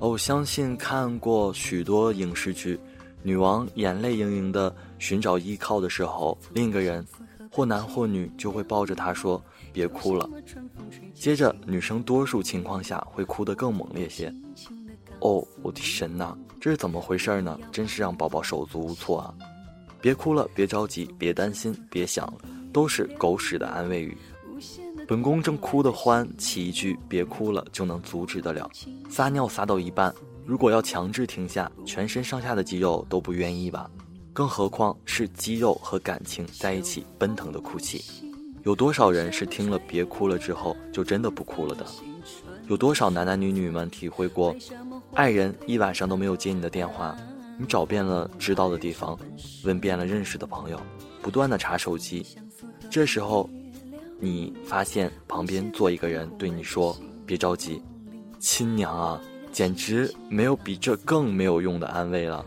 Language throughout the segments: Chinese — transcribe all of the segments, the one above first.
哦，相信看过许多影视剧，女王眼泪盈盈的寻找依靠的时候，另一个人，或男或女，就会抱着她说：“别哭了。”接着，女生多数情况下会哭得更猛烈些。哦，我的神呐，这是怎么回事呢？真是让宝宝手足无措啊！别哭了，别着急，别担心，别想了，都是狗屎的安慰语。本宫正哭得欢，起一句“别哭了”就能阻止得了。撒尿撒到一半，如果要强制停下，全身上下的肌肉都不愿意吧？更何况是肌肉和感情在一起奔腾的哭泣。有多少人是听了“别哭了”之后就真的不哭了的？有多少男男女女们体会过，爱人一晚上都没有接你的电话？你找遍了知道的地方，问遍了认识的朋友，不断的查手机。这时候，你发现旁边坐一个人对你说：“别着急，亲娘啊！”简直没有比这更没有用的安慰了。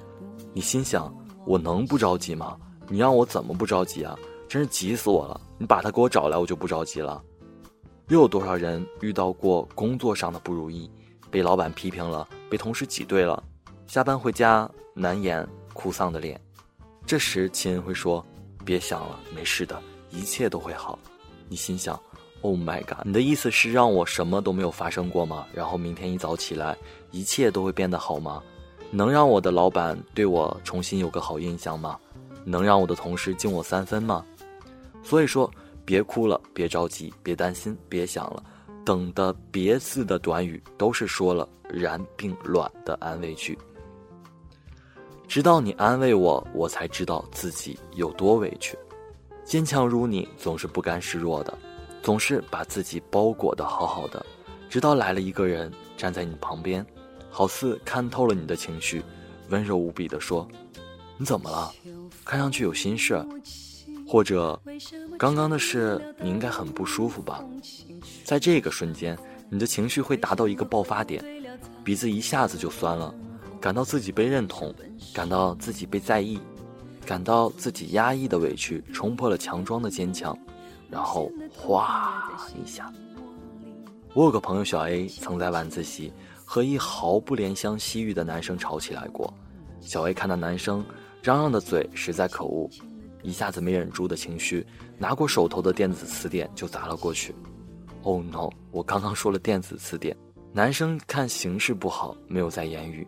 你心想：“我能不着急吗？你让我怎么不着急啊？真是急死我了！你把他给我找来，我就不着急了。”又有多少人遇到过工作上的不如意，被老板批评了，被同事挤兑了，下班回家？难掩哭丧的脸，这时亲人会说：“别想了，没事的，一切都会好。”你心想：“Oh my god！你的意思是让我什么都没有发生过吗？然后明天一早起来，一切都会变得好吗？能让我的老板对我重新有个好印象吗？能让我的同事敬我三分吗？”所以说，别哭了，别着急，别担心，别想了，等的“别”字的短语都是说了然并卵的安慰句。直到你安慰我，我才知道自己有多委屈。坚强如你，总是不甘示弱的，总是把自己包裹得好好的。直到来了一个人站在你旁边，好似看透了你的情绪，温柔无比地说：“你怎么了？看上去有心事，或者刚刚的事你应该很不舒服吧？”在这个瞬间，你的情绪会达到一个爆发点，鼻子一下子就酸了。感到自己被认同，感到自己被在意，感到自己压抑的委屈冲破了强装的坚强，然后哗一下。我有个朋友小 A 曾在晚自习和一毫不怜香惜玉的男生吵起来过。小 A 看到男生嚷嚷的嘴实在可恶，一下子没忍住的情绪，拿过手头的电子词典就砸了过去。Oh no！我刚刚说了电子词典。男生看形势不好，没有再言语。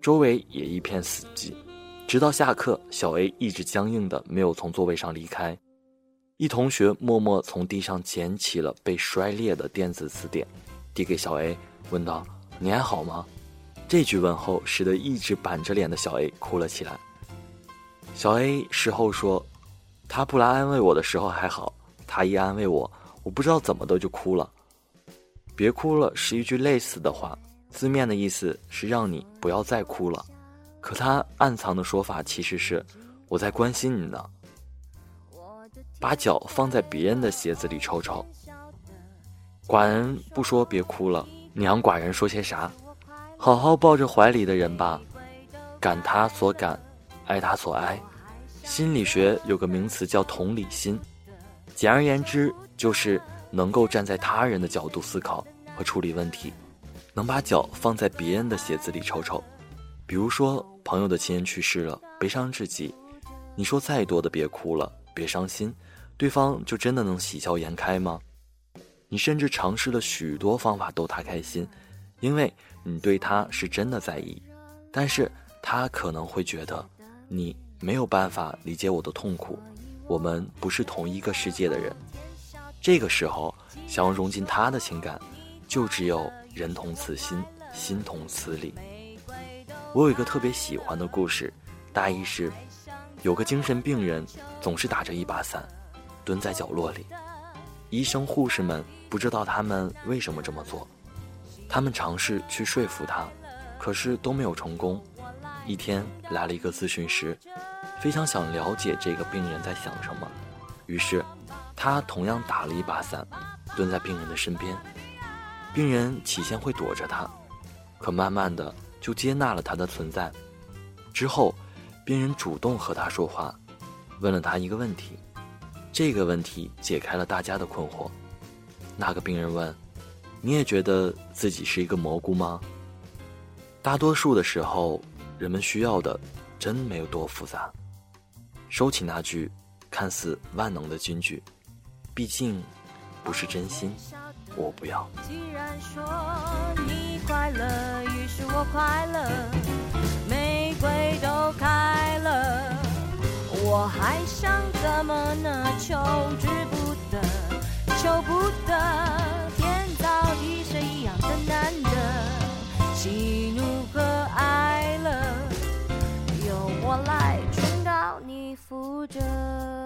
周围也一片死寂，直到下课，小 A 一直僵硬的没有从座位上离开。一同学默默从地上捡起了被摔裂的电子词典，递给小 A，问道：“你还好吗？”这句问候使得一直板着脸的小 A 哭了起来。小 A 事后说：“他不来安慰我的时候还好，他一安慰我，我不知道怎么的就哭了。”别哭了是一句类似的话。字面的意思是让你不要再哭了，可他暗藏的说法其实是我在关心你呢。把脚放在别人的鞋子里瞅瞅。寡人不说别哭了，你让寡人说些啥？好好抱着怀里的人吧，感他所感，爱他所爱。心理学有个名词叫同理心，简而言之就是能够站在他人的角度思考和处理问题。能把脚放在别人的鞋子里瞅瞅，比如说朋友的亲人去世了，悲伤至极，你说再多的别哭了，别伤心，对方就真的能喜笑颜开吗？你甚至尝试了许多方法逗他开心，因为你对他是真的在意，但是他可能会觉得你没有办法理解我的痛苦，我们不是同一个世界的人，这个时候想要融进他的情感，就只有。人同此心，心同此理。我有一个特别喜欢的故事，大意是：有个精神病人总是打着一把伞，蹲在角落里。医生护士们不知道他们为什么这么做，他们尝试去说服他，可是都没有成功。一天来了一个咨询师，非常想了解这个病人在想什么，于是他同样打了一把伞，蹲在病人的身边。病人起先会躲着他，可慢慢的就接纳了他的存在。之后，病人主动和他说话，问了他一个问题，这个问题解开了大家的困惑。那个病人问：“你也觉得自己是一个蘑菇吗？”大多数的时候，人们需要的真没有多复杂。收起那句看似万能的金句，毕竟不是真心，我不要。既然说你快乐，于是我快乐，玫瑰都开了，我还想怎么呢？求之不得，求不得。天造地设一样的难得，喜怒和哀乐，由我来劝告你负责。